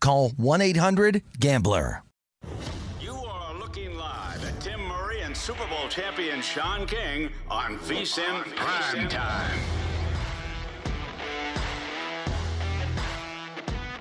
call 1-800-GAMBLER. You are looking live at Tim Murray and Super Bowl champion Sean King on VSIN Prime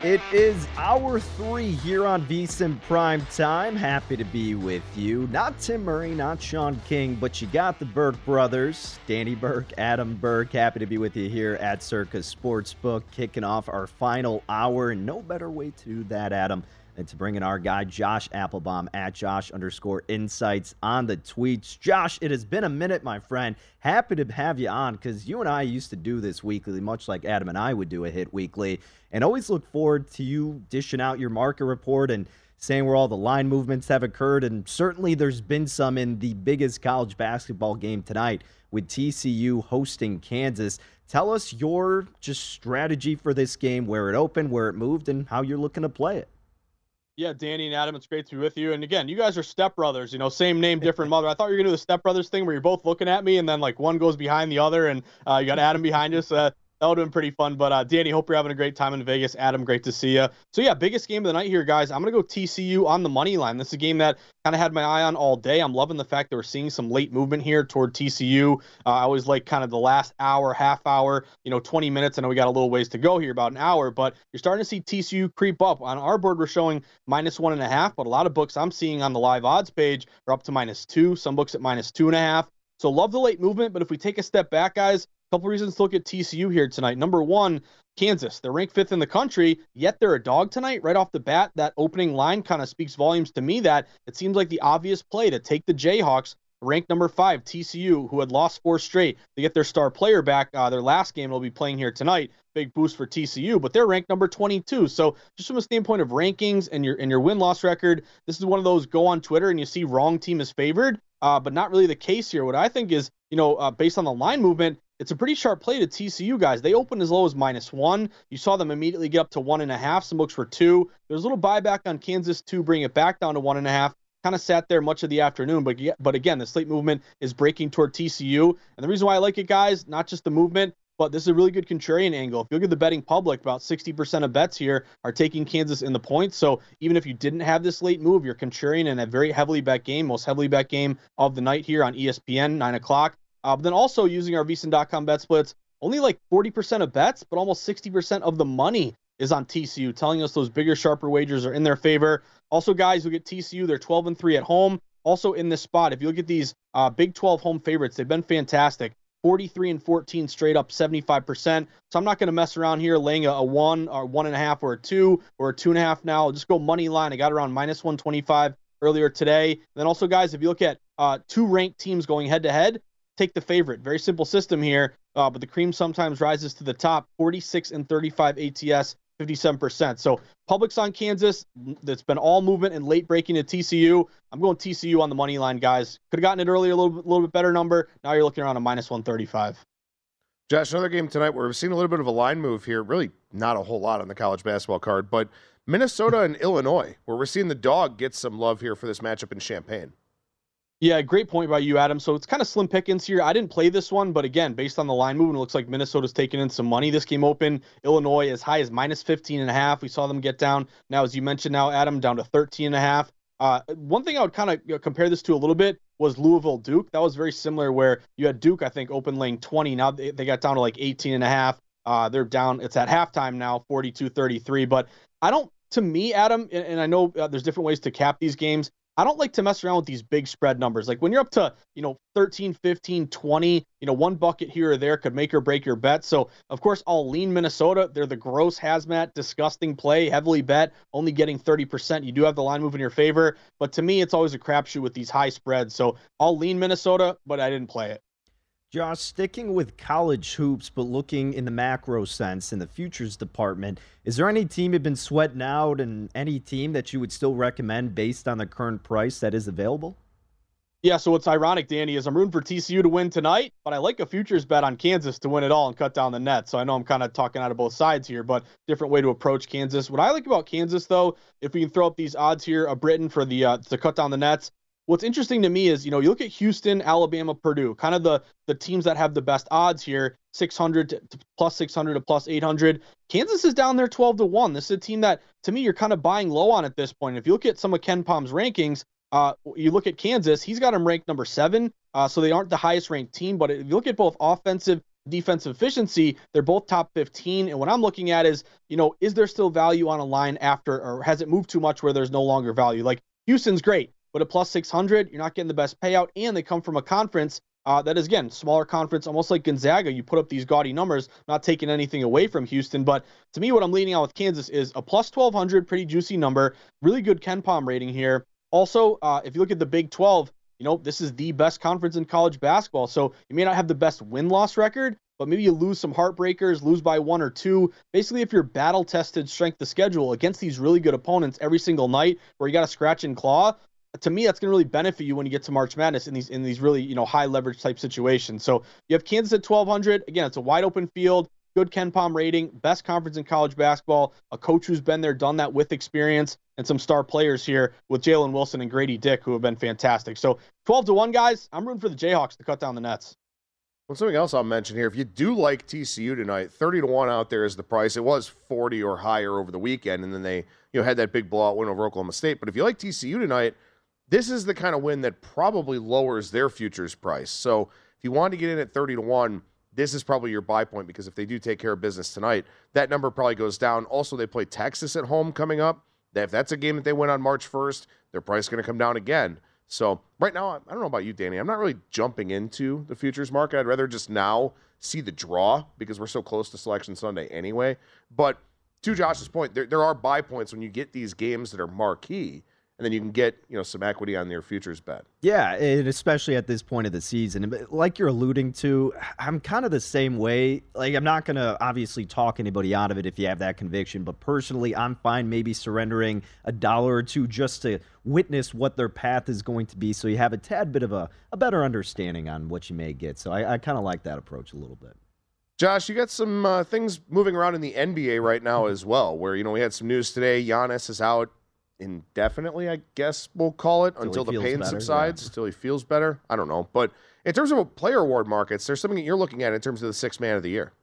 It is hour three here on VSIN Prime Time. Happy to be with you. Not Tim Murray, not Sean King, but you got the Burke brothers, Danny Burke, Adam Burke. Happy to be with you here at Circus Sportsbook, kicking off our final hour. And no better way to do that, Adam, than to bring in our guy, Josh Applebaum, at Josh underscore insights on the tweets. Josh, it has been a minute, my friend. Happy to have you on because you and I used to do this weekly, much like Adam and I would do a hit weekly and always look forward to you dishing out your market report and saying where all the line movements have occurred. And certainly there's been some in the biggest college basketball game tonight with TCU hosting Kansas. Tell us your just strategy for this game, where it opened, where it moved, and how you're looking to play it. Yeah, Danny and Adam, it's great to be with you. And again, you guys are stepbrothers, you know, same name, different mother. I thought you were gonna do the stepbrothers thing where you're both looking at me and then like one goes behind the other and uh, you got Adam behind us. Uh, that would have been pretty fun. But uh, Danny, hope you're having a great time in Vegas. Adam, great to see you. So yeah, biggest game of the night here, guys. I'm gonna go TCU on the money line. This is a game that kind of had my eye on all day. I'm loving the fact that we're seeing some late movement here toward TCU. Uh, I always like kind of the last hour, half hour, you know, 20 minutes. I know we got a little ways to go here, about an hour, but you're starting to see TCU creep up. On our board, we're showing minus one and a half, but a lot of books I'm seeing on the live odds page are up to minus two. Some books at minus two and a half. So love the late movement, but if we take a step back, guys, couple reasons to look at TCU here tonight. Number one, Kansas. They're ranked fifth in the country, yet they're a dog tonight. Right off the bat, that opening line kind of speaks volumes to me that it seems like the obvious play to take the Jayhawks, ranked number five, TCU, who had lost four straight, to get their star player back. Uh, their last game will be playing here tonight. Big boost for TCU, but they're ranked number 22. So just from a standpoint of rankings and your and your win loss record, this is one of those go on Twitter and you see wrong team is favored, uh, but not really the case here. What I think is, you know, uh, based on the line movement, it's a pretty sharp play to TCU guys. They opened as low as minus one. You saw them immediately get up to one and a half. Some books for two. There's a little buyback on Kansas to bring it back down to one and a half. Kind of sat there much of the afternoon, but but again, the slate movement is breaking toward TCU, and the reason why I like it, guys, not just the movement, but this is a really good contrarian angle. If you look at the betting public, about 60% of bets here are taking Kansas in the points. So even if you didn't have this late move, you're contrarian in a very heavily bet game, most heavily bet game of the night here on ESPN, nine o'clock. Uh, but then also using our VSIN.com bet splits, only like 40% of bets, but almost 60% of the money is on TCU, telling us those bigger, sharper wagers are in their favor. Also, guys who get TCU, they're 12 and 3 at home. Also in this spot, if you look at these uh, Big 12 home favorites, they've been fantastic. 43 and 14 straight up 75%. So I'm not going to mess around here laying a, a, one or one and a half or a two or a two and a half now. I'll just go money line. I got around minus 125 earlier today. And then also, guys, if you look at uh, two ranked teams going head to head, take the favorite. Very simple system here, uh, but the cream sometimes rises to the top 46 and 35 ATS. 57%. So public's on Kansas. That's been all movement and late breaking to TCU. I'm going TCU on the money line, guys. Could have gotten it earlier, a little, little bit better number. Now you're looking around a minus 135. Josh, another game tonight where we've seen a little bit of a line move here. Really, not a whole lot on the college basketball card, but Minnesota and Illinois, where we're seeing the dog get some love here for this matchup in Champaign. Yeah, great point by you, Adam. So it's kind of slim pickings here. I didn't play this one, but again, based on the line movement, it looks like Minnesota's taking in some money. This game open, Illinois as high as minus 15 and a half. We saw them get down. Now, as you mentioned now, Adam, down to 13 and a half. Uh, one thing I would kind of you know, compare this to a little bit was Louisville Duke. That was very similar where you had Duke, I think, open laying 20. Now they, they got down to like 18 and a half. Uh, they're down. It's at halftime now, 42 33. But I don't, to me, Adam, and, and I know uh, there's different ways to cap these games. I don't like to mess around with these big spread numbers. Like when you're up to, you know, 13, 15, 20, you know, one bucket here or there could make or break your bet. So, of course, I'll lean Minnesota. They're the gross hazmat, disgusting play, heavily bet, only getting 30%. You do have the line move in your favor. But to me, it's always a crapshoot with these high spreads. So I'll lean Minnesota, but I didn't play it. Josh, sticking with college hoops, but looking in the macro sense in the futures department, is there any team you've been sweating out and any team that you would still recommend based on the current price that is available? Yeah, so what's ironic, Danny, is I'm rooting for TCU to win tonight, but I like a futures bet on Kansas to win it all and cut down the net. So I know I'm kind of talking out of both sides here, but different way to approach Kansas. What I like about Kansas, though, if we can throw up these odds here, a Britain for the uh, to cut down the nets, what's interesting to me is, you know, you look at Houston, Alabama, Purdue, kind of the the teams that have the best odds here, 600 to, to plus 600 to plus 800. Kansas is down there 12 to 1. This is a team that to me you're kind of buying low on at this point. If you look at some of KenPom's rankings, uh, you look at Kansas, he's got them ranked number 7. Uh, so they aren't the highest ranked team, but if you look at both offensive defensive efficiency, they're both top 15. And what I'm looking at is, you know, is there still value on a line after, or has it moved too much where there's no longer value? Like Houston's great. But at plus 600, you're not getting the best payout, and they come from a conference uh, that is, again, smaller conference, almost like Gonzaga. You put up these gaudy numbers, not taking anything away from Houston. But to me, what I'm leaning on with Kansas is a plus 1,200, pretty juicy number, really good KenPom rating here. Also, uh, if you look at the Big 12, you know, this is the best conference in college basketball. So you may not have the best win loss record, but maybe you lose some heartbreakers, lose by one or two. Basically, if you're battle tested strength of schedule against these really good opponents every single night where you got to scratch and claw, to me, that's going to really benefit you when you get to March Madness in these in these really you know high leverage type situations. So you have Kansas at 1200. Again, it's a wide open field, good KenPom rating, best conference in college basketball. A coach who's been there, done that with experience, and some star players here with Jalen Wilson and Grady Dick who have been fantastic. So 12 to one, guys. I'm rooting for the Jayhawks to cut down the nets. Well, something else I'll mention here. If you do like TCU tonight, 30 to 1 out there is the price. It was 40 or higher over the weekend, and then they you know had that big blowout win over Oklahoma State. But if you like TCU tonight, this is the kind of win that probably lowers their futures price. So if you want to get in at 30 to 1, this is probably your buy point because if they do take care of business tonight, that number probably goes down. Also, they play Texas at home coming up. If that's a game that they win on March 1st, their price is going to come down again. So right now, I don't know about you, Danny. I'm not really jumping into the futures market. I'd rather just now see the draw because we're so close to Selection Sunday anyway. But to Josh's point, there, there are buy points when you get these games that are marquee and then you can get you know some equity on your futures bet. Yeah, and especially at this point of the season, like you're alluding to, I'm kind of the same way. Like I'm not gonna obviously talk anybody out of it if you have that conviction, but personally, I'm fine maybe surrendering a dollar or two just to witness what their path is going to be, so you have a tad bit of a, a better understanding on what you may get. So I, I kind of like that approach a little bit. Josh, you got some uh, things moving around in the NBA right now as well, where you know we had some news today. Giannis is out indefinitely, I guess we'll call it, until the pain better, subsides, yeah. until he feels better. I don't know. But in terms of player award markets, there's something that you're looking at in terms of the six man of the year.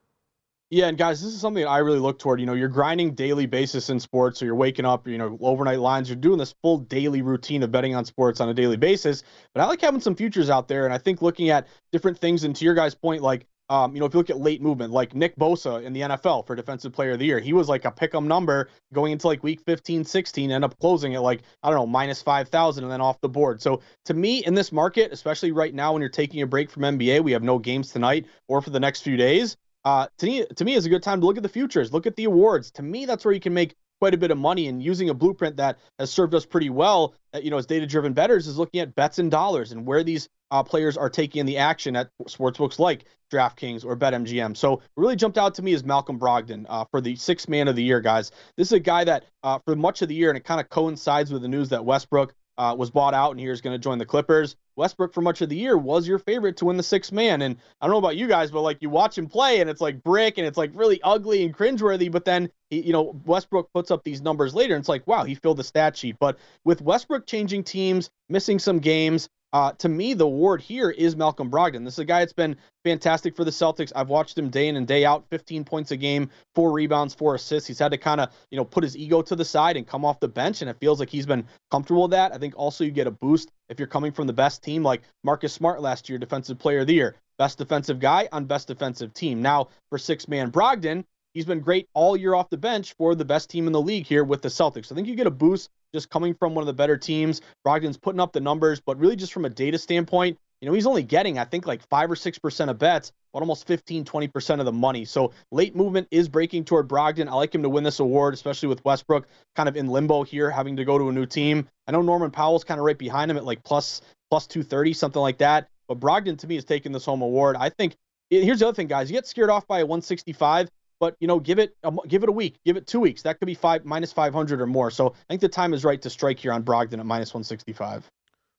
Yeah, and guys, this is something that I really look toward. You know, you're grinding daily basis in sports, so you're waking up, you know, overnight lines, you're doing this full daily routine of betting on sports on a daily basis. But I like having some futures out there, and I think looking at different things, and to your guys' point, like um, you know, if you look at late movement, like Nick Bosa in the NFL for Defensive Player of the Year, he was like a pick 'em number going into like week 15, 16, end up closing at like, I don't know, minus 5,000 and then off the board. So to me, in this market, especially right now when you're taking a break from NBA, we have no games tonight or for the next few days. Uh, to me, to me, is a good time to look at the futures, look at the awards. To me, that's where you can make quite a bit of money and using a blueprint that has served us pretty well, uh, you know, as data driven betters is looking at bets and dollars and where these uh, players are taking the action at sportsbooks like DraftKings or BetMGM. So really jumped out to me is Malcolm Brogdon uh, for the sixth man of the year, guys. This is a guy that uh, for much of the year, and it kind of coincides with the news that Westbrook uh, was bought out and here is going to join the Clippers. Westbrook for much of the year was your favorite to win the sixth man. And I don't know about you guys, but like you watch him play and it's like brick and it's like really ugly and cringeworthy. But then, he, you know, Westbrook puts up these numbers later and it's like, wow, he filled the stat sheet. But with Westbrook changing teams, missing some games, uh, to me, the award here is Malcolm Brogdon. This is a guy that's been fantastic for the Celtics. I've watched him day in and day out, 15 points a game, four rebounds, four assists. He's had to kind of, you know, put his ego to the side and come off the bench, and it feels like he's been comfortable with that. I think also you get a boost if you're coming from the best team, like Marcus Smart last year, Defensive Player of the Year, best defensive guy on best defensive team. Now for six man Brogdon, he's been great all year off the bench for the best team in the league here with the Celtics. I think you get a boost just coming from one of the better teams. Brogdon's putting up the numbers, but really just from a data standpoint, you know, he's only getting, I think, like five or 6% of bets, but almost 15, 20% of the money. So late movement is breaking toward Brogdon. I like him to win this award, especially with Westbrook kind of in limbo here, having to go to a new team. I know Norman Powell's kind of right behind him at like plus, plus 230, something like that. But Brogdon, to me, is taking this home award. I think here's the other thing, guys. You get scared off by a 165 but you know, give it a, give it a week, give it two weeks. That could be five minus 500 or more. So I think the time is right to strike here on Brogdon at minus 165.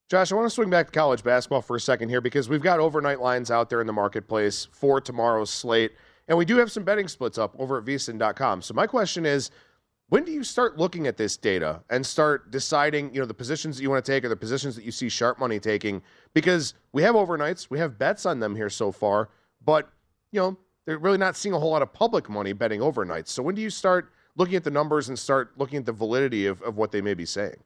Josh, I want to swing back to college basketball for a second here because we've got overnight lines out there in the marketplace for tomorrow's slate, and we do have some betting splits up over at vsin.com. So my question is, when do you start looking at this data and start deciding, you know, the positions that you want to take or the positions that you see sharp money taking? Because we have overnights, we have bets on them here so far, but you know, they're really not seeing a whole lot of public money betting overnight. So when do you start looking at the numbers and start looking at the validity of, of what they may be saying?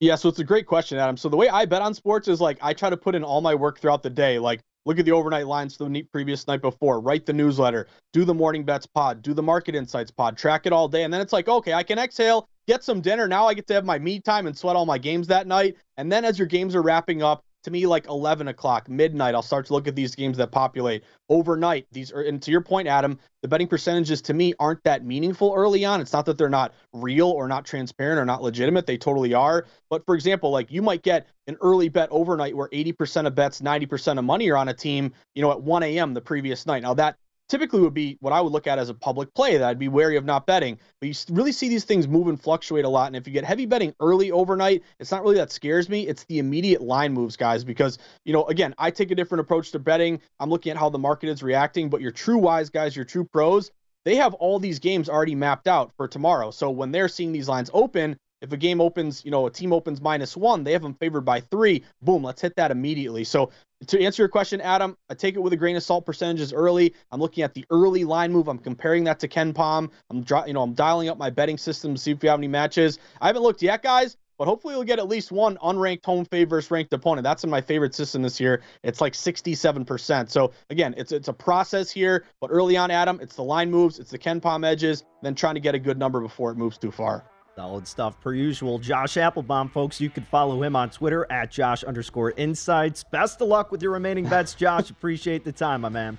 Yeah, so it's a great question, Adam. So the way I bet on sports is like I try to put in all my work throughout the day. Like look at the overnight lines the previous night before, write the newsletter, do the morning bets pod, do the market insights pod, track it all day, and then it's like okay, I can exhale, get some dinner. Now I get to have my me time and sweat all my games that night. And then as your games are wrapping up, to me like 11 o'clock midnight i'll start to look at these games that populate overnight. These are and to your point adam the betting percentages to me aren't that meaningful early on. It's not that they're not real or not transparent or not legitimate. They totally are. But for example like you might get an early bet overnight where 80% of bets 90% of money are on a team you know at 1 a.m the previous night. Now that typically would be what I would look at as a public play that I'd be wary of not betting. But you really see these things move and fluctuate a lot. And if you get heavy betting early overnight, it's not really that scares me. It's the immediate line moves, guys, because, you know, again, I take a different approach to betting. I'm looking at how the market is reacting, but your true wise guys, your true pros, they have all these games already mapped out for tomorrow. So when they're seeing these lines open, if a game opens, you know, a team opens minus one, they have them favored by three. Boom, let's hit that immediately. So to answer your question, Adam, I take it with a grain of salt percentages early. I'm looking at the early line move. I'm comparing that to KenPom. I'm you know, I'm dialing up my betting system to see if we have any matches. I haven't looked yet, guys, but hopefully we'll get at least one unranked home fave versus ranked opponent. That's in my favorite system this year. It's like 67%. So again, it's it's a process here, but early on, Adam, it's the line moves, it's the KenPom edges, then trying to get a good number before it moves too far. Solid stuff per usual. Josh Applebaum, folks, you can follow him on Twitter at Josh underscore insights. Best of luck with your remaining bets, Josh. Appreciate the time, my man.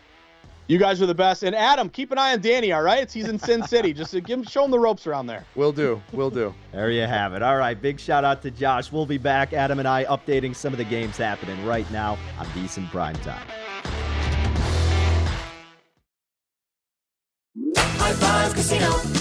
You guys are the best. And Adam, keep an eye on Danny, all right? He's in Sin City. Just uh, give him, show him the ropes around there. Will do. Will do. There you have it. All right. Big shout out to Josh. We'll be back, Adam and I, updating some of the games happening right now on VSiN Prime Time. High Five Casino.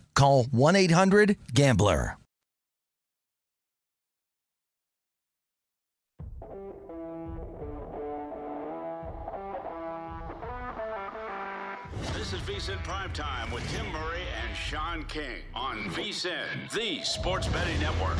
call 1-800-GAMBLER. This is VSIN Primetime with Tim Murray and Sean King on VSIN, the sports betting network.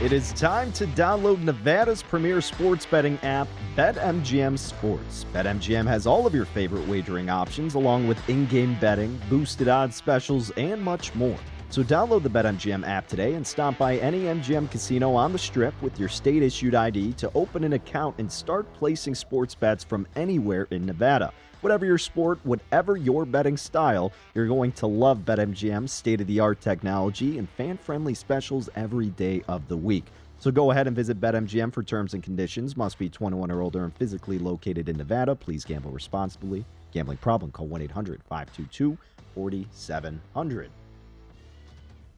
It is time to download Nevada's premier sports betting app, BetMGM Sports. BetMGM has all of your favorite wagering options, along with in game betting, boosted odds specials, and much more. So download the BetMGM app today and stop by any MGM casino on the strip with your state issued ID to open an account and start placing sports bets from anywhere in Nevada. Whatever your sport, whatever your betting style, you're going to love BetMGM's state of the art technology and fan friendly specials every day of the week. So go ahead and visit BetMGM for terms and conditions. Must be 21 or older and physically located in Nevada. Please gamble responsibly. Gambling problem, call 1 800 522 4700.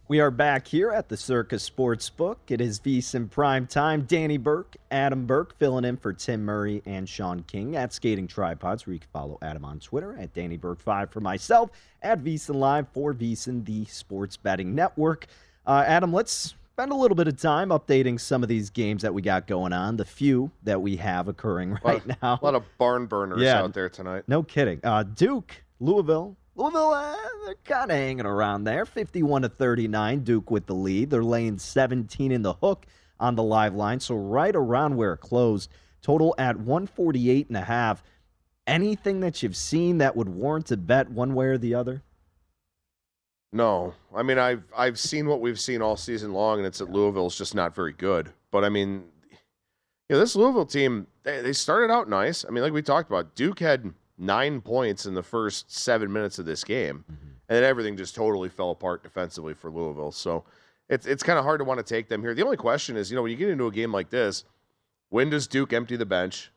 We are back here at the Circus Sportsbook. It is VSIN Prime Time. Danny Burke, Adam Burke filling in for Tim Murray and Sean King at Skating Tripods, where you can follow Adam on Twitter at Danny Burke5 for myself, at VSIN Live for VSIN, the sports betting network. Uh, Adam, let's spend a little bit of time updating some of these games that we got going on, the few that we have occurring right lot, now. A lot of barn burners Yeah. out there tonight. No kidding. Uh, Duke, Louisville. Louisville, uh, they're kind of hanging around there. 51 to 39. Duke with the lead. They're laying 17 in the hook on the live line, so right around where it closed. Total at 148 and a half. Anything that you've seen that would warrant a bet one way or the other? No, I mean I've I've seen what we've seen all season long, and it's at Louisville. Louisville's just not very good. But I mean, you know, this Louisville team they, they started out nice. I mean, like we talked about, Duke had nine points in the first seven minutes of this game, mm-hmm. and then everything just totally fell apart defensively for Louisville. So it's it's kind of hard to want to take them here. The only question is, you know, when you get into a game like this, when does Duke empty the bench?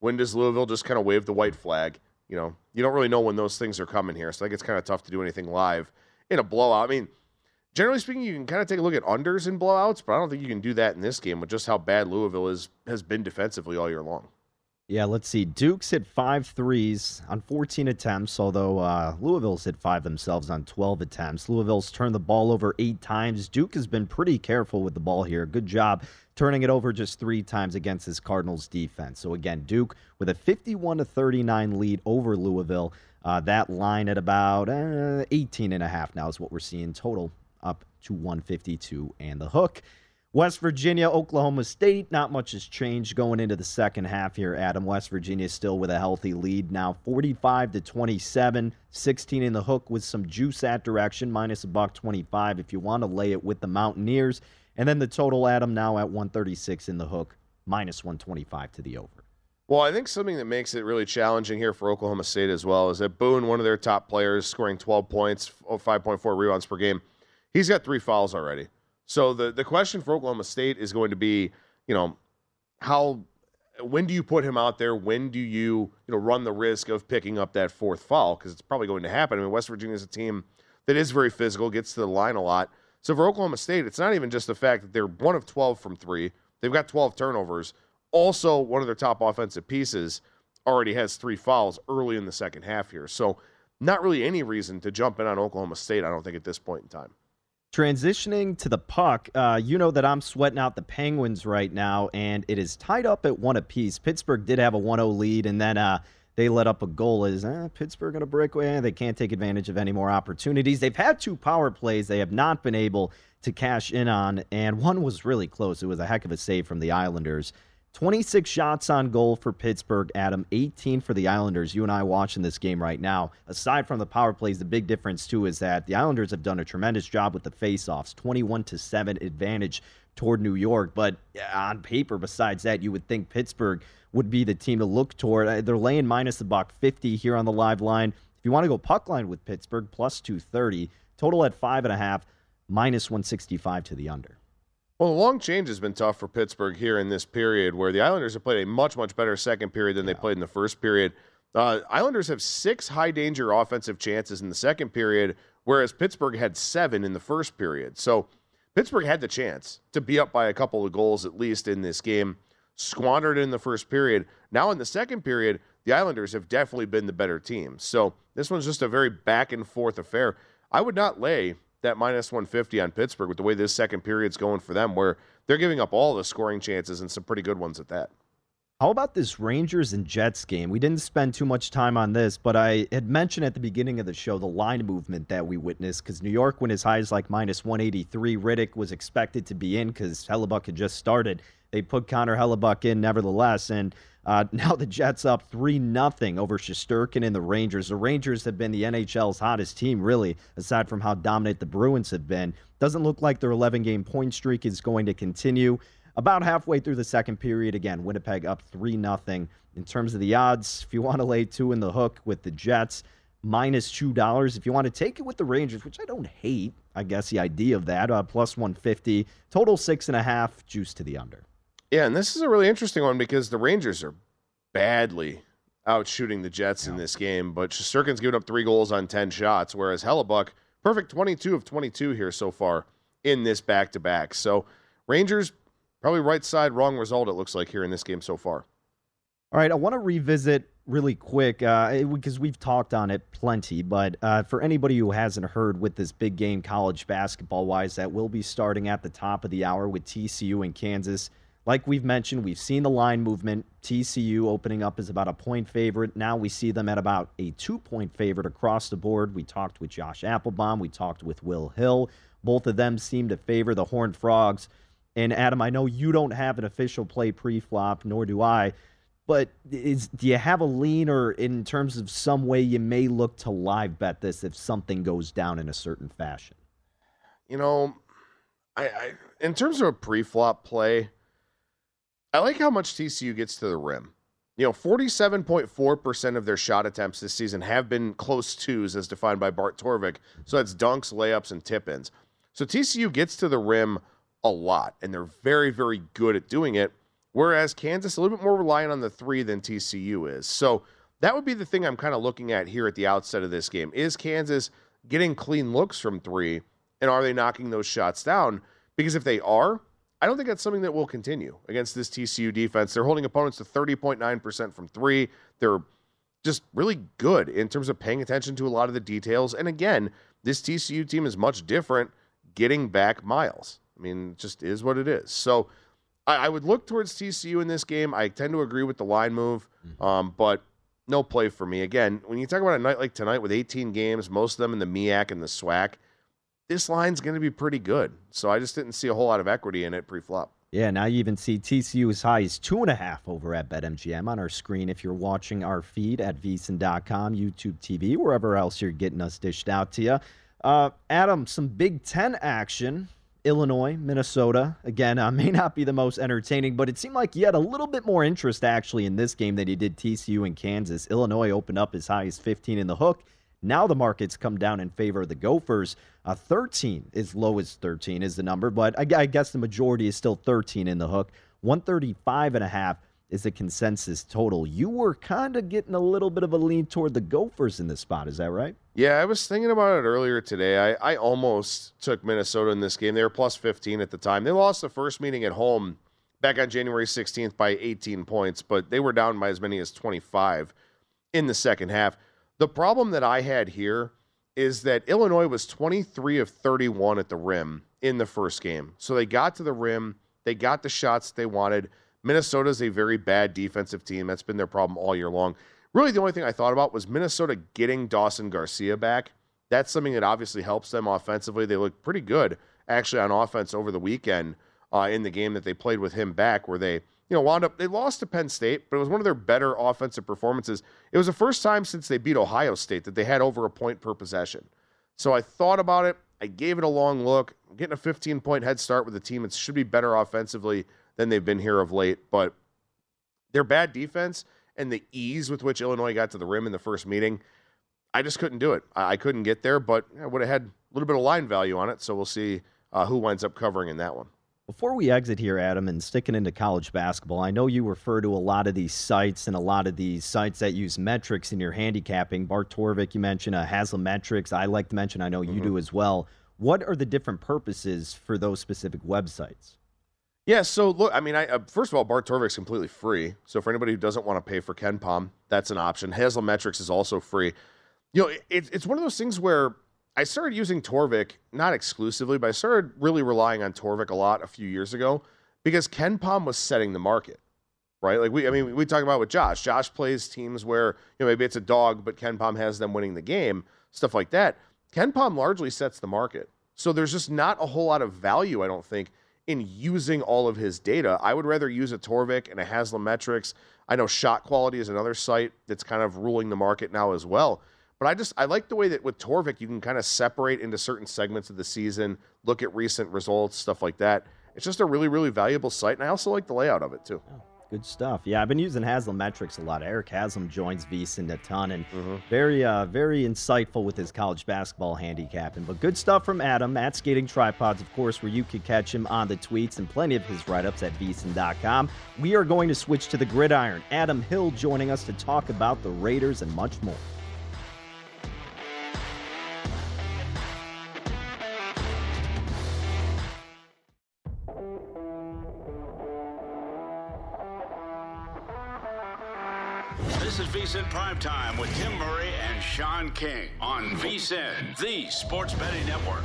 When does Louisville just kind of wave the white flag? You know, you don't really know when those things are coming here. So I think it's kind of tough to do anything live in a blowout. I mean, generally speaking, you can kind of take a look at unders in blowouts, but I don't think you can do that in this game with just how bad Louisville is has been defensively all year long. Yeah, let's see. Duke's hit five threes on 14 attempts, although uh, Louisville's hit five themselves on 12 attempts. Louisville's turned the ball over eight times. Duke has been pretty careful with the ball here. Good job turning it over just three times against this Cardinals defense. So again, Duke with a 51 to 39 lead over Louisville. Uh, that line at about uh, 18 and a half now is what we're seeing total up to 152 and the hook. West Virginia, Oklahoma State, not much has changed going into the second half here, Adam. West Virginia is still with a healthy lead now, 45 to 27, 16 in the hook with some juice that direction, minus a buck 25 if you want to lay it with the Mountaineers. And then the total, Adam, now at 136 in the hook, minus 125 to the over. Well, I think something that makes it really challenging here for Oklahoma State as well is that Boone, one of their top players, scoring 12 points, 5.4 rebounds per game, he's got three fouls already. So the the question for Oklahoma State is going to be, you know, how when do you put him out there? When do you you know run the risk of picking up that fourth foul because it's probably going to happen. I mean, West Virginia is a team that is very physical, gets to the line a lot. So for Oklahoma State, it's not even just the fact that they're one of 12 from three. They've got 12 turnovers. Also, one of their top offensive pieces already has three fouls early in the second half here. So, not really any reason to jump in on Oklahoma State, I don't think, at this point in time. Transitioning to the puck, uh, you know that I'm sweating out the Penguins right now, and it is tied up at one apiece. Pittsburgh did have a 1 0 lead, and then uh, they let up a goal. Is eh, Pittsburgh going to break away? They can't take advantage of any more opportunities. They've had two power plays they have not been able to cash in on, and one was really close. It was a heck of a save from the Islanders. 26 shots on goal for Pittsburgh, Adam. 18 for the Islanders. You and I watching this game right now. Aside from the power plays, the big difference too is that the Islanders have done a tremendous job with the faceoffs. 21 to 7 advantage toward New York, but on paper besides that, you would think Pittsburgh would be the team to look toward. Uh, they're laying minus the buck 50 here on the live line. If you want to go puck line with Pittsburgh, plus 230. Total at five and a half, minus 165 to the under. Well, the long change has been tough for Pittsburgh here in this period, where the Islanders have played a much, much better second period than they played in the first period. Uh, Islanders have six high danger offensive chances in the second period, whereas Pittsburgh had seven in the first period. So Pittsburgh had the chance to be up by a couple of goals at least in this game, squandered in the first period. Now in the second period, the Islanders have definitely been the better team. So this one's just a very back and forth affair. I would not lay that minus 150 on Pittsburgh with the way this second period's going for them, where they're giving up all the scoring chances and some pretty good ones at that. How about this Rangers and Jets game? We didn't spend too much time on this, but I had mentioned at the beginning of the show the line movement that we witnessed because New York went as high as like minus 183. Rittich was expected to be in because Hellebuyck had just started. They put Connor Hellebuyck in nevertheless, and uh, now the Jets up 3 nothing over Shesterkin and the Rangers. The Rangers have been the NHL's hottest team, really, aside from how dominant the Bruins have been. Doesn't look like their 11 game point streak is going to continue. About halfway through the second period, again, Winnipeg up 3 nothing. In terms of the odds, if you want to lay two in the hook with the Jets, minus $2. If you want to take it with the Rangers, which I don't hate, I guess the idea of that, uh, plus 150. Total six and a half, juice to the under. Yeah, and this is a really interesting one because the Rangers are badly out shooting the Jets yeah. in this game, but Shesterkin's given up three goals on 10 shots, whereas Hellebuyck, perfect 22 of 22 here so far in this back to back. So Rangers, probably right side, wrong result, it looks like here in this game so far. All right, I want to revisit really quick uh, because we've talked on it plenty. But uh, for anybody who hasn't heard with this big game, college basketball wise, that will be starting at the top of the hour with TCU and Kansas. Like we've mentioned, we've seen the line movement. TCU opening up as about a point favorite. Now we see them at about a two point favorite across the board. We talked with Josh Applebaum. We talked with Will Hill. Both of them seem to favor the Horned Frogs. And Adam, I know you don't have an official play pre flop, nor do I. But is do you have a lean or in terms of some way you may look to live bet this if something goes down in a certain fashion? You know, I, I in terms of a pre flop play, I like how much TCU gets to the rim. You know, 47.4% of their shot attempts this season have been close twos as defined by Bart Torvik. So that's dunks, layups, and tip ins. So TCU gets to the rim a lot, and they're very, very good at doing it. Whereas Kansas a little bit more reliant on the three than TCU is. So that would be the thing I'm kind of looking at here at the outset of this game. Is Kansas getting clean looks from three, and are they knocking those shots down? Because if they are, I don't think that's something that will continue against this TCU defense. They're holding opponents to 30.9% from three. They're just really good in terms of paying attention to a lot of the details. And again, this TCU team is much different getting back Miles. I mean, just is what it is. So I, I, would look towards TCU in this game. I tend to agree with the line move, mm-hmm. um, but no play for me. Again, when you talk about a night like tonight with 18 games, most of them in the MEAC and the SWAC, this line's going to be pretty good. So I just didn't see a whole lot of equity in it pre-flop. Yeah, now you even see TCU as high as two and a half over at BetMGM on our screen if you're watching our feed at VSiN.com, YouTube TV, wherever else you're getting us dished out to you. Uh, Adam, some Big Ten action Illinois, Minnesota. Again, uh, may not be the most entertaining, but it seemed like you had a little bit more interest actually in this game than you did TCU and Kansas. Illinois opened up as high as 15 in the hook. Now the market's come down in favor of the Gophers. Uh, 13 as low as 13 is the number, but I, I guess the majority is still 13 in the hook. 135 and a half is the consensus total. You were kind of getting a little bit of a lean toward the Gophers in this spot. Is that right? Yeah, I was thinking about it earlier today. I, I almost took Minnesota in this game. They were plus 15 at the time. They lost the first meeting at home back on January 16th by 18 points, but they were down by as many as 25 in the second half. The problem that I had here is that Illinois was 23 of 31 at the rim in the first game. So they got to the rim, they got the shots they wanted. Minnesota is a very bad defensive team. That's been their problem all year long. Really, the only thing I thought about was Minnesota getting Dawson Garcia back. That's something that obviously helps them offensively. They look pretty good actually on offense over the weekend uh, in the game that they played with him back, where they you know wound up they lost to Penn State, but it was one of their better offensive performances. It was the first time since they beat Ohio State that they had over a point per possession. So I thought about it. I gave it a long look. I'm getting a 15 point head start with a team that should be better offensively than they've been here of late. But their bad defense and the ease with which Illinois got to the rim in the first meeting, I just couldn't do it. I, couldn't get there, but I would have had a little bit of line value on it. So we'll see uh, who winds up covering in that one. Before we exit here, Adam, and sticking into college basketball, I know you refer to a lot of these sites and a lot of these sites that use metrics in your handicapping. Bart Torvik, you mentioned uh, Haslametrics. I like to mention, I know you mm-hmm. do as well. What are the different purposes for those specific websites? Yeah, so look, I mean, I uh, first of all, Bart Torvik's completely free. So for anybody who doesn't want to pay for KenPom, that's an option. Haslametrics is also free. You know, it, it's one of those things where I started using Torvik, not exclusively, but I started really relying on Torvik a lot a few years ago because KenPom was setting the market, right? Like we, I mean, we talk about with Josh. Josh plays teams where you know maybe it's a dog, but KenPom has them winning the game, stuff like that. KenPom largely sets the market, so there's just not a whole lot of value, I don't think in using all of his data. I would rather use a Torvik and a Haslametrics. I know Shot Quality is another site that's kind of ruling the market now as well. But I just I like the way that with Torvik you can kind of separate into certain segments of the season, look at recent results, stuff like that. It's just a really really valuable site, and I also like the layout of it too. Oh. Good stuff. Yeah, I've been using Haslametrics a lot. Eric Haslam joins VSiN a ton and mm-hmm. very, uh, very insightful with his college basketball handicapping. But good stuff from Adam at Skating Tripods, of course, where you can catch him on the tweets and plenty of his write ups at VSiN.com. We are going to switch to the gridiron. Adam Hill joining us to talk about the Raiders and much more. VSiN Primetime with Tim Murray and Sean King on VSiN, the sports betting network.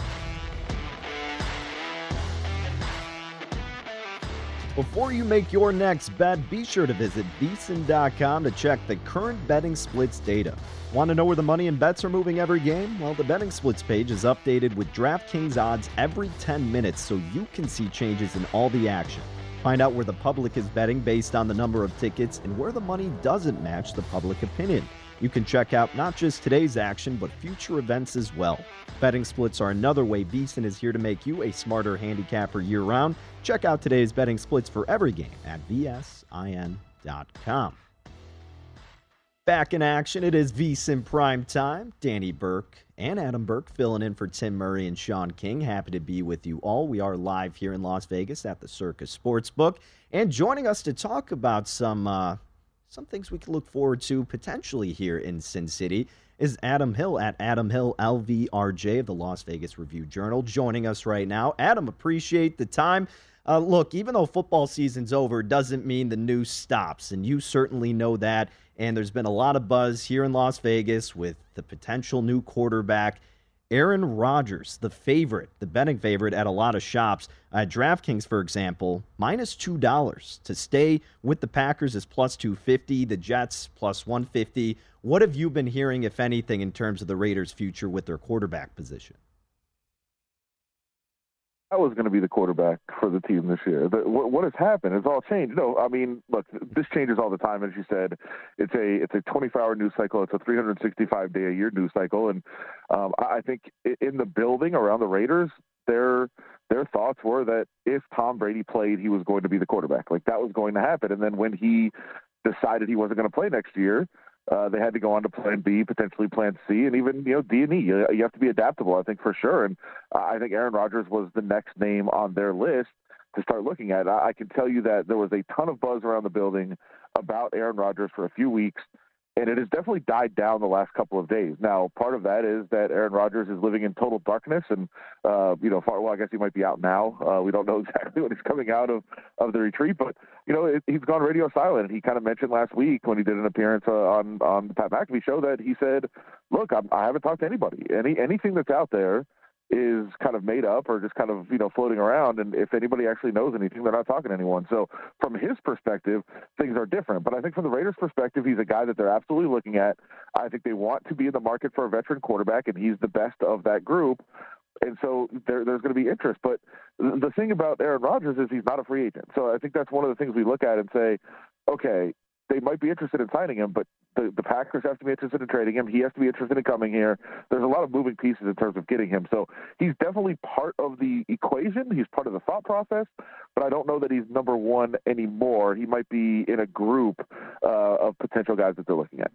Before you make your next bet, be sure to visit VSiN.com to check the current betting splits data. Want to know where the money and bets are moving every game? Well, the betting splits page is updated with DraftKings odds every 10 minutes so you can see changes in all the action. Find out where the public is betting based on the number of tickets and where the money doesn't match the public opinion. You can check out not just today's action, but future events as well. Betting splits are another way VSiN is here to make you a smarter handicapper year round. Check out today's betting splits for every game at vsin.com. Back in action, it is VSiN Prime Time. Danny Burke and Adam Burke filling in for Tim Murray and Sean King. Happy to be with you all. We are live here in Las Vegas at the Circus Sportsbook, and joining us to talk about some uh, some things we can look forward to potentially here in Sin City is Adam Hill at Adam Hill LVRJ of the Las Vegas Review Journal joining us right now. Adam, appreciate the time. Uh, look, even though football season's over, doesn't mean the news stops, and you certainly know that. And there's been a lot of buzz here in Las Vegas with the potential new quarterback. Aaron Rodgers, the favorite, the betting favorite at a lot of shops. At DraftKings, for example, minus $2 to stay with the Packers is plus 250, the Jets plus 150. What have you been hearing, if anything, in terms of the Raiders' future with their quarterback position? I was going to be the quarterback for the team this year. The, what, what, has happened? It's all changed. No, I mean, look, this changes all the time. As you said, it's a it's a 24 hour news cycle. It's a 365 day a year news cycle, and um, I think in the building around the Raiders, they're their thoughts were that if Tom Brady played, he was going to be the quarterback. Like that was going to happen. And then when he decided he wasn't going to play next year, uh, they had to go on to Plan B, potentially Plan C, and even you know D and E. You, you have to be adaptable, I think for sure. And I think Aaron Rodgers was the next name on their list to start looking at. I, I can tell you that there was a ton of buzz around the building about Aaron Rodgers for a few weeks and it has definitely died down the last couple of days. Now, part of that is that Aaron Rodgers is living in total darkness, and uh, you know, far, well, I guess he might be out now. Uh, we don't know exactly when he's coming out of of the retreat, but you know, it, he's gone radio silent. He kind of mentioned last week when he did an appearance uh, on on the Pat McAfee show that he said, "Look, I'm, I haven't talked to anybody. Any anything that's out there." Is kind of made up or just kind of you know floating around and if anybody actually knows anything they're not talking to anyone so from his perspective things are different but i think from the raiders perspective he's a guy that they're absolutely looking at i think they want to be in the market for a veteran quarterback and he's the best of that group and so there, there's going to be interest. But the thing about Aaron Rodgers is he's not a free agent. So I think that's one of the things we look at and say, okay, they might be interested in signing him, but the, the Packers have to be interested in trading him. He has to be interested in coming here. There's a lot of moving pieces in terms of getting him. So he's definitely part of the equation. He's part of the thought process, but I don't know that he's number one anymore. He might be in a group uh, of potential guys that they're looking at.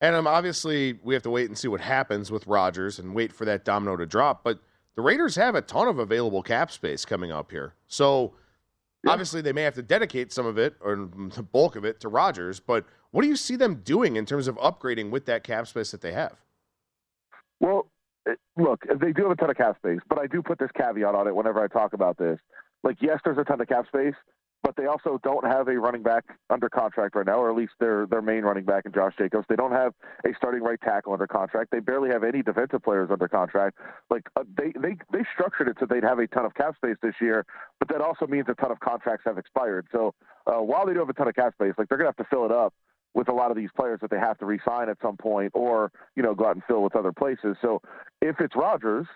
And um, obviously, we have to wait and see what happens with Rodgers and wait for that domino to drop. But the Raiders have a ton of available cap space coming up here. So yeah. obviously, they may have to dedicate some of it or the bulk of it to Rodgers. But what do you see them doing in terms of upgrading with that cap space that they have? Well, eh, look, they do have a ton of cap space, but I do put this caveat on it whenever I talk about this. Like, yes, there's a ton of cap space, but they also don't have a running back under contract right now, or at least their their main running back in Josh Jacobs. They don't have a starting right tackle under contract. They barely have any defensive players under contract. Like uh, they they they structured it so they'd have a ton of cap space this year, but that also means a ton of contracts have expired. So uh, while they do have a ton of cap space, like they're gonna have to fill it up with a lot of these players that they have to re-sign at some point, or you know go out and fill with other places. So if it's Rodgers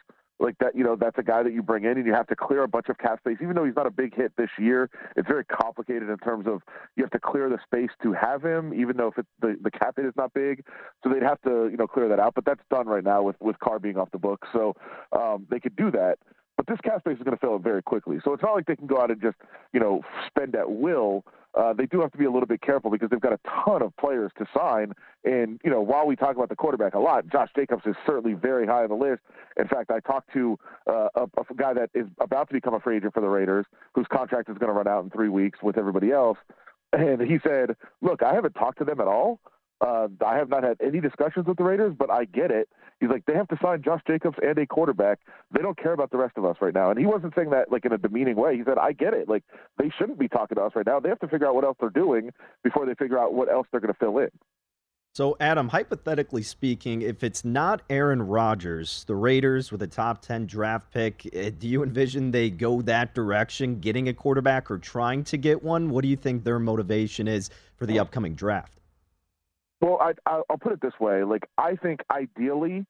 like that, you know, that's a guy that you bring in and you have to clear a bunch of cap space. Even though he's not a big hit this year, it's very complicated in terms of you have to clear the space to have him, even though if the, the cap hit is not big. So they'd have to, you know, clear that out. But that's done right now with, with Carr being off the book. So um, they could do that. But this cap space is going to fill up very quickly. So it's not like they can go out and just, you know, spend at will uh, they do have to be a little bit careful because they've got a ton of players to sign. And, you know, while we talk about the quarterback a lot, Josh Jacobs is certainly very high on the list. In fact, I talked to uh, a, a guy that is about to become a free agent for the Raiders, whose contract is going to run out in three weeks with everybody else. And he said, Look, I haven't talked to them at all. Uh, I have not had any discussions with the Raiders, but I get it. He's like, they have to sign Josh Jacobs and a quarterback. They don't care about the rest of us right now. And he wasn't saying that like in a demeaning way. He said, I get it. Like they shouldn't be talking to us right now. They have to figure out what else they're doing before they figure out what else they're going to fill in. So, Adam, hypothetically speaking, if it's not Aaron Rodgers, the Raiders with a top 10 draft pick, eh, do you envision they go that direction, getting a quarterback or trying to get one? What do you think their motivation is for the upcoming draft? Well, I, I'll put it this way: like I think ideally,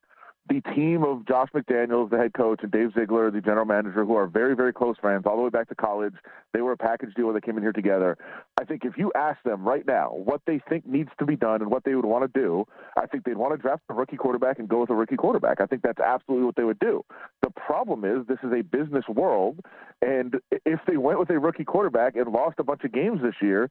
the team of Josh McDaniels, the head coach, and Dave Ziegler, the general manager, who are very, very close friends all the way back to college. They were a package deal when they came in here together. I think if you ask them right now what they think needs to be done and what they would want to do, I think they'd want to draft a rookie quarterback and go with a rookie quarterback. I think that's absolutely what they would do. The problem is this is a business world, and if they went with a rookie quarterback and lost a bunch of games this year,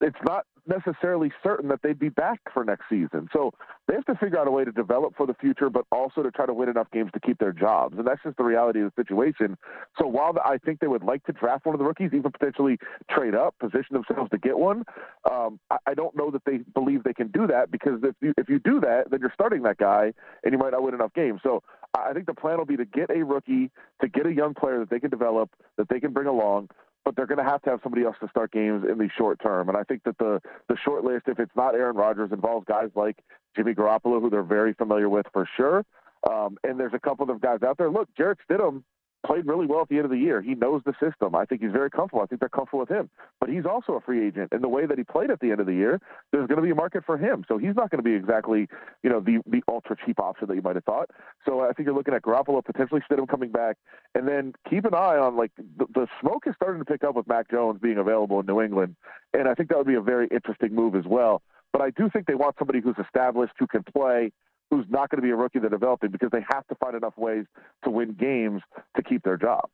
it's not necessarily certain that they'd be back for next season. So they have to figure out a way to develop for the future, but also to try to win enough games to keep their jobs. And that's just the reality of the situation. So while I think they would like to draft one of the rookies, even potentially trade up, position themselves to get one, um, I, I, don't know that they believe they can do that because if you, if you do that, then you're starting that guy and you might not win enough games. So I think the plan will be to get a rookie, to get a young player that they can develop, that they can bring along, but they're going to have to have somebody else to start games in the short term. And I think that the the short list, if it's not Aaron Rodgers, involves guys like Jimmy Garoppolo, who they're very familiar with for sure. Um, and there's a couple of guys out there. Look, Jarrett Stidham played really well at the end of the year. He knows the system. I think he's very comfortable. I think they're comfortable with him. But he's also a free agent. And the way that he played at the end of the year, there's going to be a market for him. So he's not going to be exactly, you know, the, the ultra cheap option that you might have thought. So I think you're looking at Garoppolo potentially Stidham coming back. And then keep an eye on, like, the, the smoke is starting to pick up with Mac Jones being available in New England. And I think that would be a very interesting move as well. But I do think they want somebody who's established, who can play, who's not going to be a rookie they're developing because they have to find enough ways to win games to keep their jobs.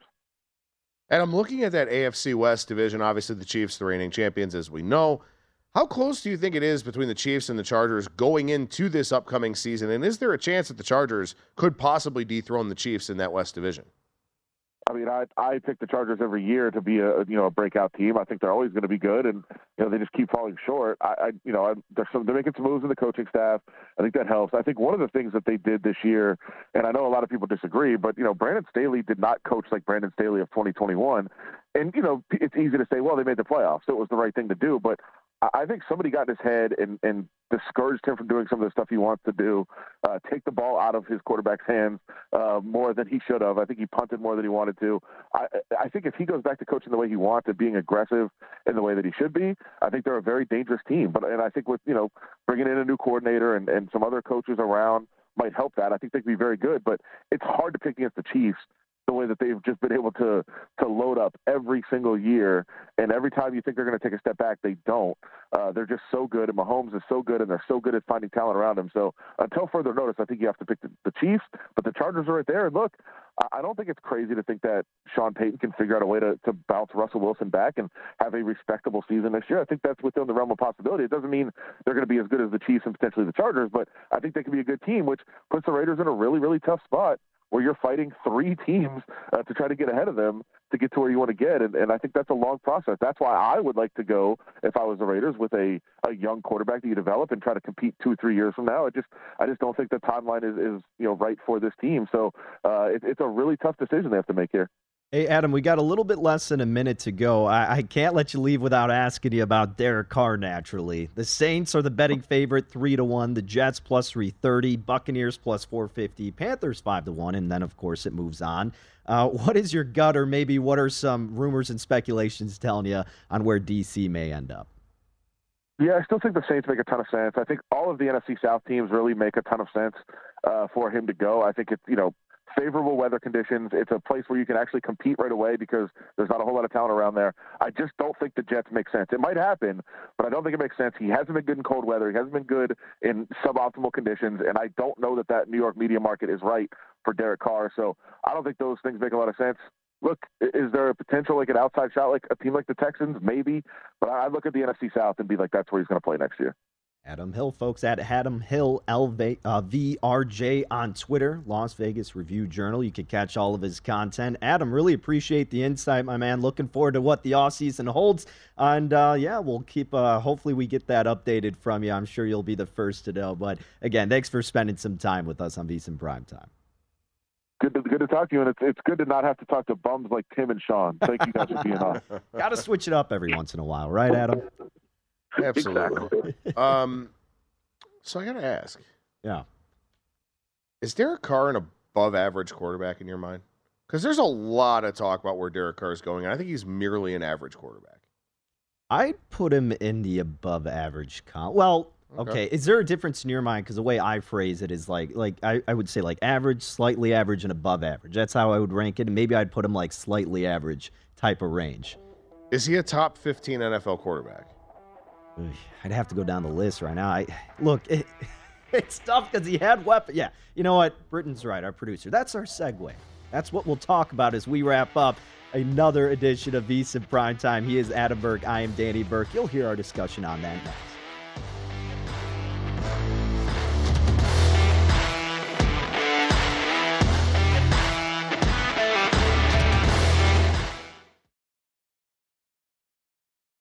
And I'm looking at that AFC West division. Obviously, the Chiefs, the reigning champions, as we know. How close do you think it is between the Chiefs and the Chargers going into this upcoming season? And is there a chance that the Chargers could possibly dethrone the Chiefs in that West division? I mean, I I pick the Chargers every year to be a you know a breakout team. I think they're always going to be good, and you know they just keep falling short. I, I you know I, they're some, they're making some moves in the coaching staff. I think that helps. I think one of the things that they did this year, and I know a lot of people disagree, but you know Brandon Staley did not coach like Brandon Staley of 2021, and you know it's easy to say, well, they made the playoffs, so it was the right thing to do. But I think somebody got in his head and, and discouraged him from doing some of the stuff he wants to do. Uh, take the ball out of his quarterback's hands uh, more than he should have. I think he punted more than he wanted to. I, I think if he goes back to coaching the way he wants and being aggressive in the way that he should be, I think they're a very dangerous team. But and I think with you know bringing in a new coordinator and, and some other coaches around might help that. I think they could be very good. But it's hard to pick against the Chiefs the way that they've just been able to to load up every single year, and every time you think they're going to take a step back, they don't. Uh, they're just so good, and Mahomes is so good, and they're so good at finding talent around him. So until further notice, I think you have to pick the, the Chiefs, but the Chargers are right there. And look, I don't think it's crazy to think that Sean Payton can figure out a way to, to bounce Russell Wilson back and have a respectable season next year. I think that's within the realm of possibility. It doesn't mean they're going to be as good as the Chiefs and potentially the Chargers, but I think they can be a good team, which puts the Raiders in a really, really tough spot where you're fighting three teams uh, to try to get ahead of them to get to where you want to get. And, and I think that's a long process. That's why I would like to go, if I was the Raiders, with a, a young quarterback that you develop and try to compete two or three years from now. I just I just don't think the timeline is, is you know right for this team. So uh, it, it's a really tough decision they have to make here. Hey, Adam, we got a little bit less than a minute to go. I, I, can't let you leave without asking you about Derek Carr naturally. The Saints are the betting favorite, 3 to 1. The Jets plus 330. Buccaneers plus 450. Panthers 5 to 1. And then, of course, it moves on. Uh, what is your gut, or maybe what are some rumors and speculations telling you on where DC may end up? Yeah, I still think the Saints make a ton of sense. I think all of the NFC South teams really make a ton of sense uh, for him to go. I think it's, you know, favorable weather conditions. It's a place where you can actually compete right away because there's not a whole lot of talent around there. I just don't think the Jets make sense. It might happen, but I don't think it makes sense. He hasn't been good in cold weather. He hasn't been good in suboptimal conditions, and I don't know that that New York media market is right for Derek Carr. So I don't think those things make a lot of sense. Look, is there a potential like an outside shot like a team like the Texans? Maybe, but I look at the NFC South and be like, that's where he's going to play next year. Adam Hill, folks, at Adam Hill LV, uh, VRJ on Twitter, Las Vegas Review Journal. You can catch all of his content. Adam, really appreciate the insight, my man. Looking forward to what the offseason holds. And uh, yeah, we'll keep, uh, hopefully, we get that updated from you. I'm sure you'll be the first to know. But again, thanks for spending some time with us on VSiN Prime Time. Good to, good to talk to you, and it's, it's good to not have to talk to bums like Tim and Sean. Thank you guys for being on. Got to switch it up every once in a while, right, Adam? Absolutely. um, so I got to ask. Yeah. Is Derek Carr an above average quarterback in your mind? Because there's a lot of talk about where Derek Carr is going, and I think he's merely an average quarterback. I'd put him in the above average comp. Well, okay. okay. Is there a difference in your mind? Because the way I phrase it is like, like I, I would say like average, slightly average, and above average. That's how I would rank it. And maybe I'd put him like slightly average type of range. Is he a top 15 NFL quarterback? I'd have to go down the list right now. I look, it, it's tough because he had weapons. Yeah, you know what? Britton's right, our producer. That's our segue. That's what we'll talk about as we wrap up another edition of VSiN Prime Time. He is Adam Burke. I am Danny Burke. You'll hear our discussion on that next.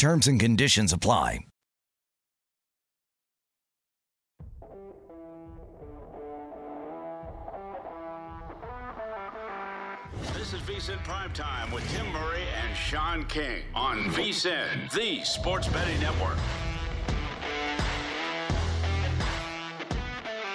Terms and conditions apply. This is VSIN Primetime with Tim Murray and Sean King on VSIN, the sports betting network.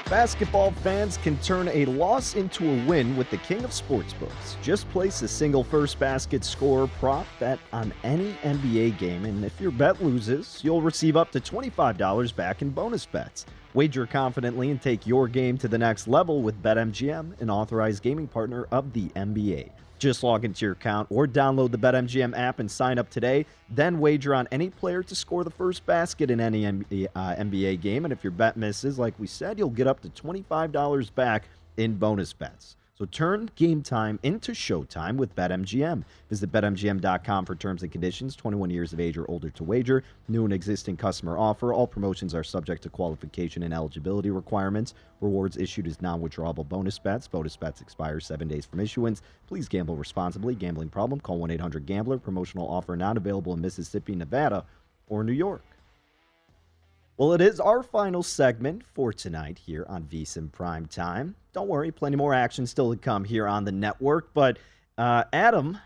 Basketball fans can turn a loss into a win with the king of sportsbooks. Just place a single first basket score prop bet on any NBA game, and if your bet loses, you'll receive up to $25 back in bonus bets. Wager confidently and take your game to the next level with BetMGM, an authorized gaming partner of the NBA. Just log into your account or download the BetMGM app and sign up today. Then wager on any player to score the first basket in any NBA, uh, game. And if your bet misses, like we said, you'll get up to $25 back in bonus bets. So turn game time into showtime with BetMGM. Visit BetMGM.com for terms and conditions. 21 years of age or older to wager. New and existing customer offer. All promotions are subject to qualification and eligibility requirements. Rewards issued as non-withdrawable bonus bets. Bonus bets expire seven days from issuance. Please gamble responsibly. Gambling problem? Call 1-800-GAMBLER. Promotional offer not available in Mississippi, Nevada, or New York. Well, it is our final segment for tonight here on VSIN Prime Time. Don't worry, plenty more action still to come here on the network. But uh, Adam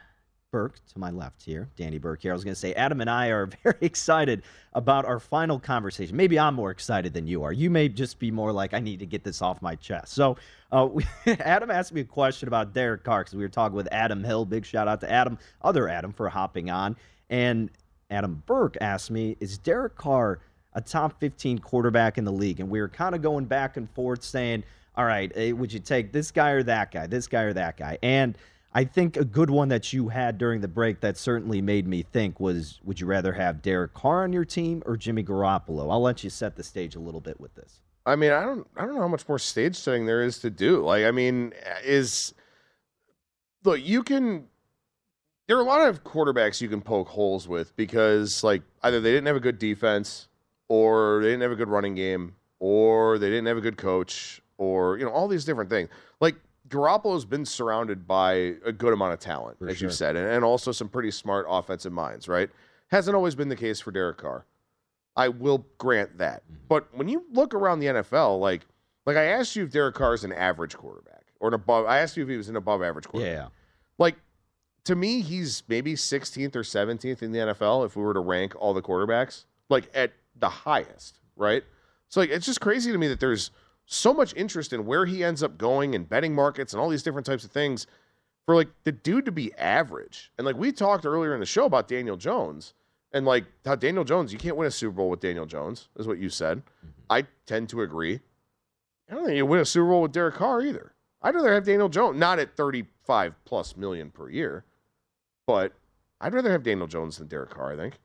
Burke to my left here, Danny Burke here. I was going to say, Adam and I are very excited about our final conversation. Maybe I'm more excited than you are. You may just be more like, I need to get this off my chest. So, uh, we, Adam asked me a question about Derek Carr because we were talking with Adam Hill. Big shout out to Adam, other Adam, for hopping on. And Adam Burke asked me, Is Derek Carr a top 15 quarterback in the league? And we were kind of going back and forth saying, all right, eh, would you take this guy or that guy, this guy or that guy? And I think a good one that you had during the break that certainly made me think was would you rather have Derek Carr on your team or Jimmy Garoppolo? I'll let you set the stage a little bit with this. I mean, I don't I don't know how much more stage setting there is to do. Like, I mean, is look, you can there are a lot of quarterbacks you can poke holes with because like either they didn't have a good defense or they didn't have a good running game or they didn't have a good coach or you know all these different things. Like Garoppolo's been surrounded by a good amount of talent, For as sure. you said, and, and also some pretty smart offensive minds, right? Hasn't always been the case for Derek Carr. I will grant that. Mm-hmm. But when you look around the NFL, like like I asked you if Derek Carr is an average quarterback or an above I asked you if he was an above average quarterback. Yeah. Like to me, he's maybe 16th or 17th in the NFL if we were to rank all the quarterbacks, like at the highest, right? So like it's just crazy to me that there's so much interest in where he ends up going and betting markets and all these different types of things for like the dude to be average. And like we talked earlier in the show about Daniel Jones and like how Daniel Jones, you can't win a Super Bowl with Daniel Jones, is what you said. Mm-hmm. I tend to agree. I don't think you win a Super Bowl with Derek Carr either. I'd rather have Daniel Jones, not at 35 plus million per year, but I'd rather have Daniel Jones than Derek Carr, I think.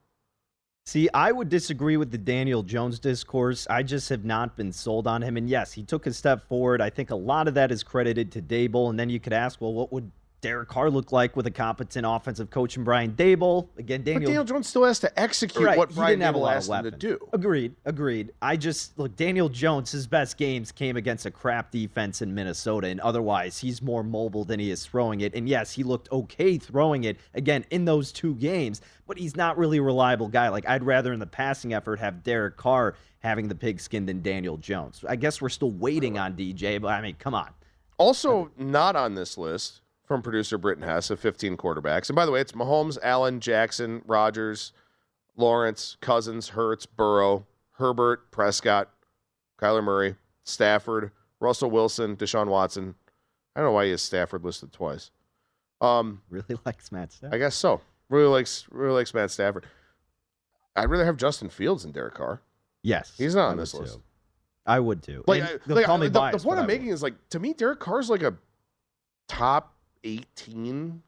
See, I would disagree with the Daniel Jones discourse. I just have not been sold on him. And yes, he took a step forward. I think a lot of that is credited to Daboll. And then you could ask, well, what would Derek Carr looked like with a competent offensive coach and Brian Daboll. Again, Daniel, but Daniel Jones still has to execute Right, what he Brian didn't have a Daboll asked him to do. Agreed, agreed. I just look Daniel Jones. His best games came against a crap defense in Minnesota, and otherwise he's more mobile than he is throwing it. And yes, he looked okay throwing it again in those two games, but he's not really a reliable guy. Like I'd rather in the passing effort have Derek Carr having the pigskin than Daniel Jones. I guess we're still waiting on DJ, but I mean, come on. Also, not on this list from producer Britton Hess of 15 quarterbacks. And by the way, it's Mahomes, Allen, Jackson, Rodgers, Lawrence, Cousins, Hurts, Burrow, Herbert, Prescott, Kyler Murray, Stafford, Russell Wilson, Deshaun Watson. I don't know why he has Stafford listed twice. Um, really likes Matt Stafford. I guess so. Really likes really likes Matt Stafford. I'd rather have Justin Fields than Derek Carr. Yes, He's not I on this list. too. I would too. Like, I- they'll like, call I- me the, the biased, point but I'm making is like to me, Derek Carr's like a top 18,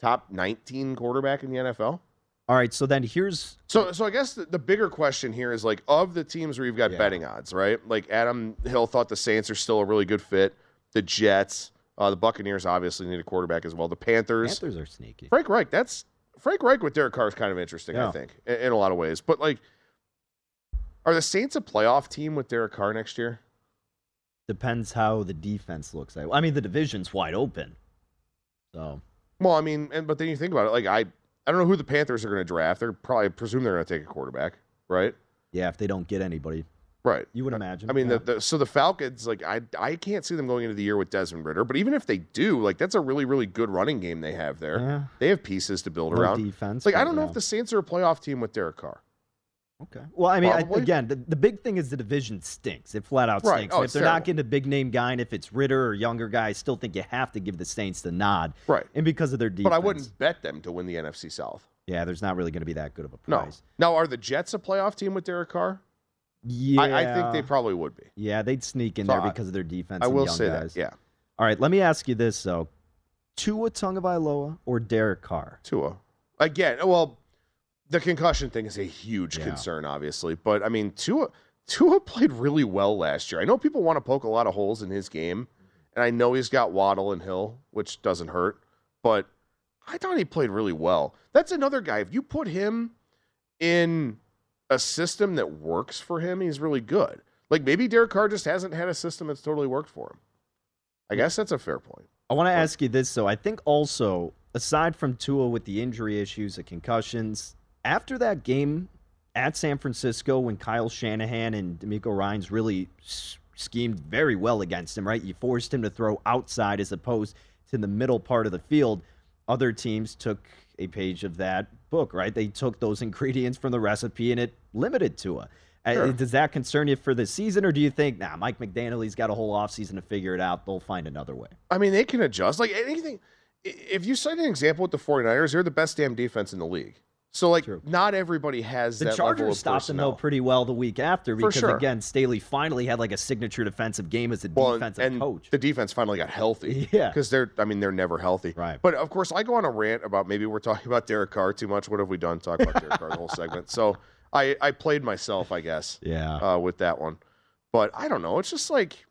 top 19 quarterback in the NFL. All right, so then here's So, so I guess the, the bigger question here is like of the teams where you've got betting odds, right? Like Adam Hill thought the Saints are still a really good fit. The Jets, uh, the Buccaneers obviously need a quarterback as well. The Panthers, Panthers are sneaky. Frank Reich, that's Frank Reich with Derek Carr is kind of interesting, I think, in, in a lot of ways. But like, are the Saints a playoff team with Derek Carr next year? Depends how the defense looks. I mean, the division's wide open. So Well, I mean, and but then you think about it, like I, I don't know who the Panthers are going to draft. They're probably presume they're going to take a quarterback, right? yeah, if they don't get anybody, Right. you would imagine. I mean, yeah. the, the, so the Falcons, like I, I can't see them going into the year with Desmond Ridder. But even if they do, like that's a really, really good running game they have there. Yeah. They have pieces to build No around. defense, Like I don't know yeah. if the Saints are a playoff team with Derek Carr. Okay. Well, I mean, I, again, the, the big thing is the division stinks. It flat out Right. stinks. Oh, if they're terrible. not getting a big name guy, and if it's Ridder or younger guy, I still think you have to give the Saints the nod. Right. And because of their defense. But I wouldn't bet them to win the NFC South. Yeah, there's not really going to be that good of a prize. No. Now, are the Jets a playoff team with Derek Carr? Yeah. I, I think they probably would be. Yeah, they'd sneak in So there I- because of their defense. I and will say guys. that. Yeah. All right, let me ask you this though: Tua Tagovailoa or Derek Carr? Tua. Again, well, the concussion thing is a huge Yeah. concern, obviously. But I mean, Tua Tua played really well last year. I know people want to poke a lot of holes in his game, and I know he's got Waddle and Hill, which doesn't hurt. But I thought he played really well. That's another guy. If you put him in a system that works for him, he's really good. Like maybe Derek Carr just hasn't had a system that's totally worked for him. I guess that's a fair point. I want to ask you this though. I think also, aside from Tua with the injury issues, the concussions, after that game at San Francisco when Kyle Shanahan and DeMeco Ryans really schemed very well against him, right? You forced him to throw outside as opposed to the middle part of the field. Other teams took a page of that book, right? They took those ingredients from the recipe and it limited Tua. Uh, Sure. Does that concern you for the season, or do you think, nah, Mike McDaniel's got a whole offseason to figure it out? They'll find another way. I mean, they can adjust. Like anything, if you cite an example with the 49ers, they're the best damn defense in the league. So, like, not everybody has The that level Chargers stopped them though pretty well the week after because sure. again Staley finally had like a signature defensive game as a Well, defensive and coach. the defense finally got healthy. Yeah. because they're, I mean, they're never healthy. Right. But of course, I go on a rant about maybe we're talking about Derek Carr too much. What have we done? Talk about Derek Carr the whole segment. So I, I played myself, I guess. Yeah. Uh, with that one, but I don't know. It's just like,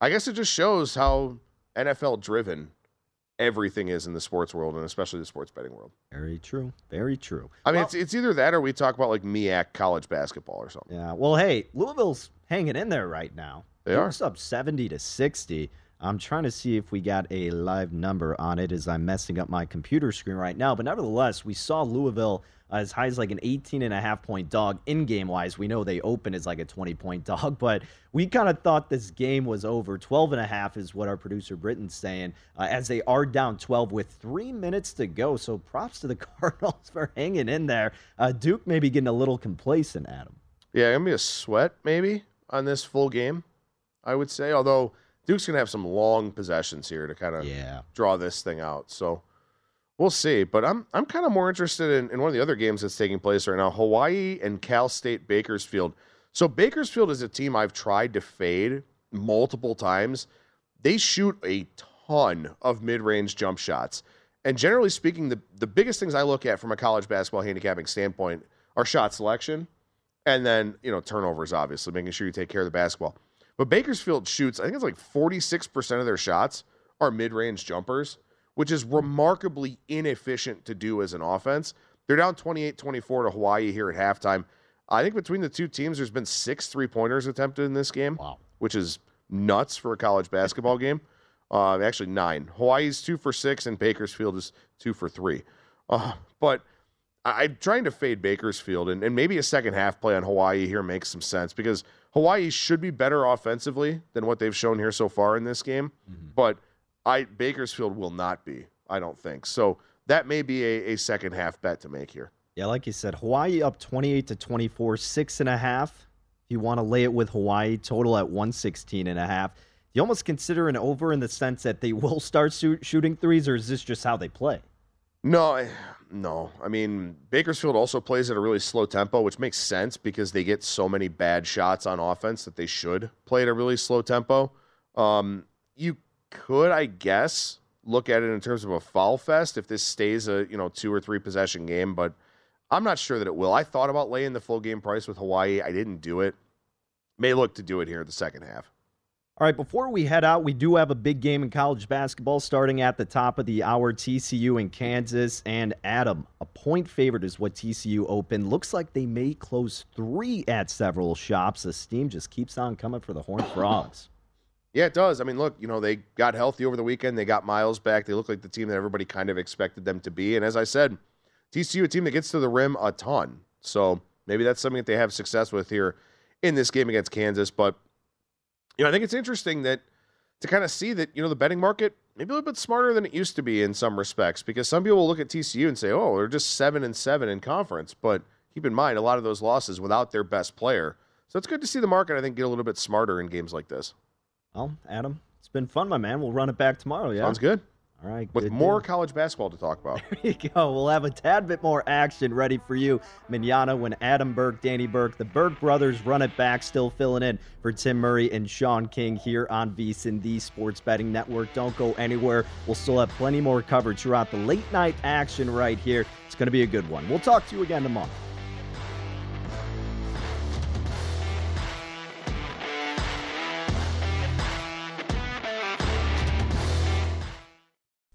I guess it just shows how NFL driven everything is in the sports world and especially the sports betting world. Very true. Very true. I mean, it's, it's either that or we talk about like MEAC college basketball or something. Yeah. Well, hey, Louisville's hanging in there right now. They are. Duke's up seventy to sixty. I'm trying to see if we got a live number on it as I'm messing up my computer screen right now. But nevertheless, we saw Louisville as high as like an 18 and a half point dog in game wise. We know they open as like a 20 point dog, but we kind of thought this game was over. 12 and a half is what our producer Britton's saying uh, as they are down 12 with three minutes to go. So props to the Cardinals for hanging in there. Uh, Duke maybe getting a little complacent, Adam. Yeah, gonna be a sweat maybe on this full game, I would say. Although Duke's gonna have some long possessions here to kind of Yeah. draw this thing out. So we'll see. But I'm I'm kind of more interested in, in one of the other games that's taking place right now: Hawaii and Cal State Bakersfield. So Bakersfield is a team I've tried to fade multiple times. They shoot a ton of mid-range jump shots. And generally speaking, the, the biggest things I look at from a college basketball handicapping standpoint are shot selection and then, you know, turnovers, obviously, making sure you take care of the basketball. But Bakersfield shoots, I think it's like 46% of their shots are mid range jumpers, which is remarkably inefficient to do as an offense. They're down 28 24 to Hawaii here at halftime. I think between the two teams, there's been six three pointers attempted in this game, wow. which is nuts for a college basketball game. Uh, actually, nine. Hawaii's two for six, and Bakersfield is two for three. Uh, but I, am trying to fade Bakersfield, and, and maybe a second half play on Hawaii here makes some sense because Hawaii should be better offensively than what they've shown here so far in this game. Mm-hmm. But I Bakersfield will not be, I don't think. So that may be a, a second half bet to make here. Yeah, like you said, Hawaii up 28 to 24, six and a half. If you want to lay it with Hawaii, total at 116 and a half. You almost consider an over in the sense that they will start shoot, shooting threes, or is this just how they play? No, no. I mean, Bakersfield also plays at a really slow tempo, which makes sense because they get so many bad shots on offense that they should play at a really slow tempo. Um, you could, I guess, look at it in terms of a foul fest if this stays a you know two or three possession game, but I'm not sure that it will. I thought about laying the full game price with Hawaii. I didn't do it. May look to do it here in the second half. All right, before we head out, we do have a big game in college basketball starting at the top of the hour. TCU and Kansas and Adam. A point favorite is what TCU opened. Looks like they may close three at several shops. The steam just keeps on coming for the Horned Frogs. Yeah, it does. I mean, look, you know, they got healthy over the weekend. They got Miles back. They look like the team that everybody kind of expected them to be. And as I said, TCU, a team that gets to the rim a ton. So maybe that's something that they have success with here in this game against Kansas. But you know, I think it's interesting that to kind of see that, you know, the betting market maybe a little bit smarter than it used to be in some respects because some people will look at TCU and say, oh, they're just seven and seven in conference. But keep in mind, a lot of those losses without their best player. So it's good to see the market, I think, get a little bit smarter in games like this. Well, Adam, it's been fun, my man. We'll run it back tomorrow, yeah? Sounds good. All right. With more deal. college basketball to talk about. There you go. We'll have a tad bit more action ready for you, Manana, when Adam Burke, Danny Burke, the Burke brothers run it back, still filling in for Tim Murray and Sean King here on VSIN, the Sports Betting Network. Don't go anywhere. We'll still have plenty more coverage throughout the late night action right here. It's going to be a good one. We'll talk to you again tomorrow.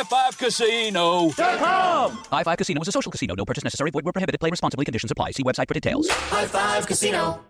at highfivecasino.com. High Five Casino is a social casino. No purchase necessary. Void where prohibited. Play responsibly. Conditions apply. See website for details. High Five Casino.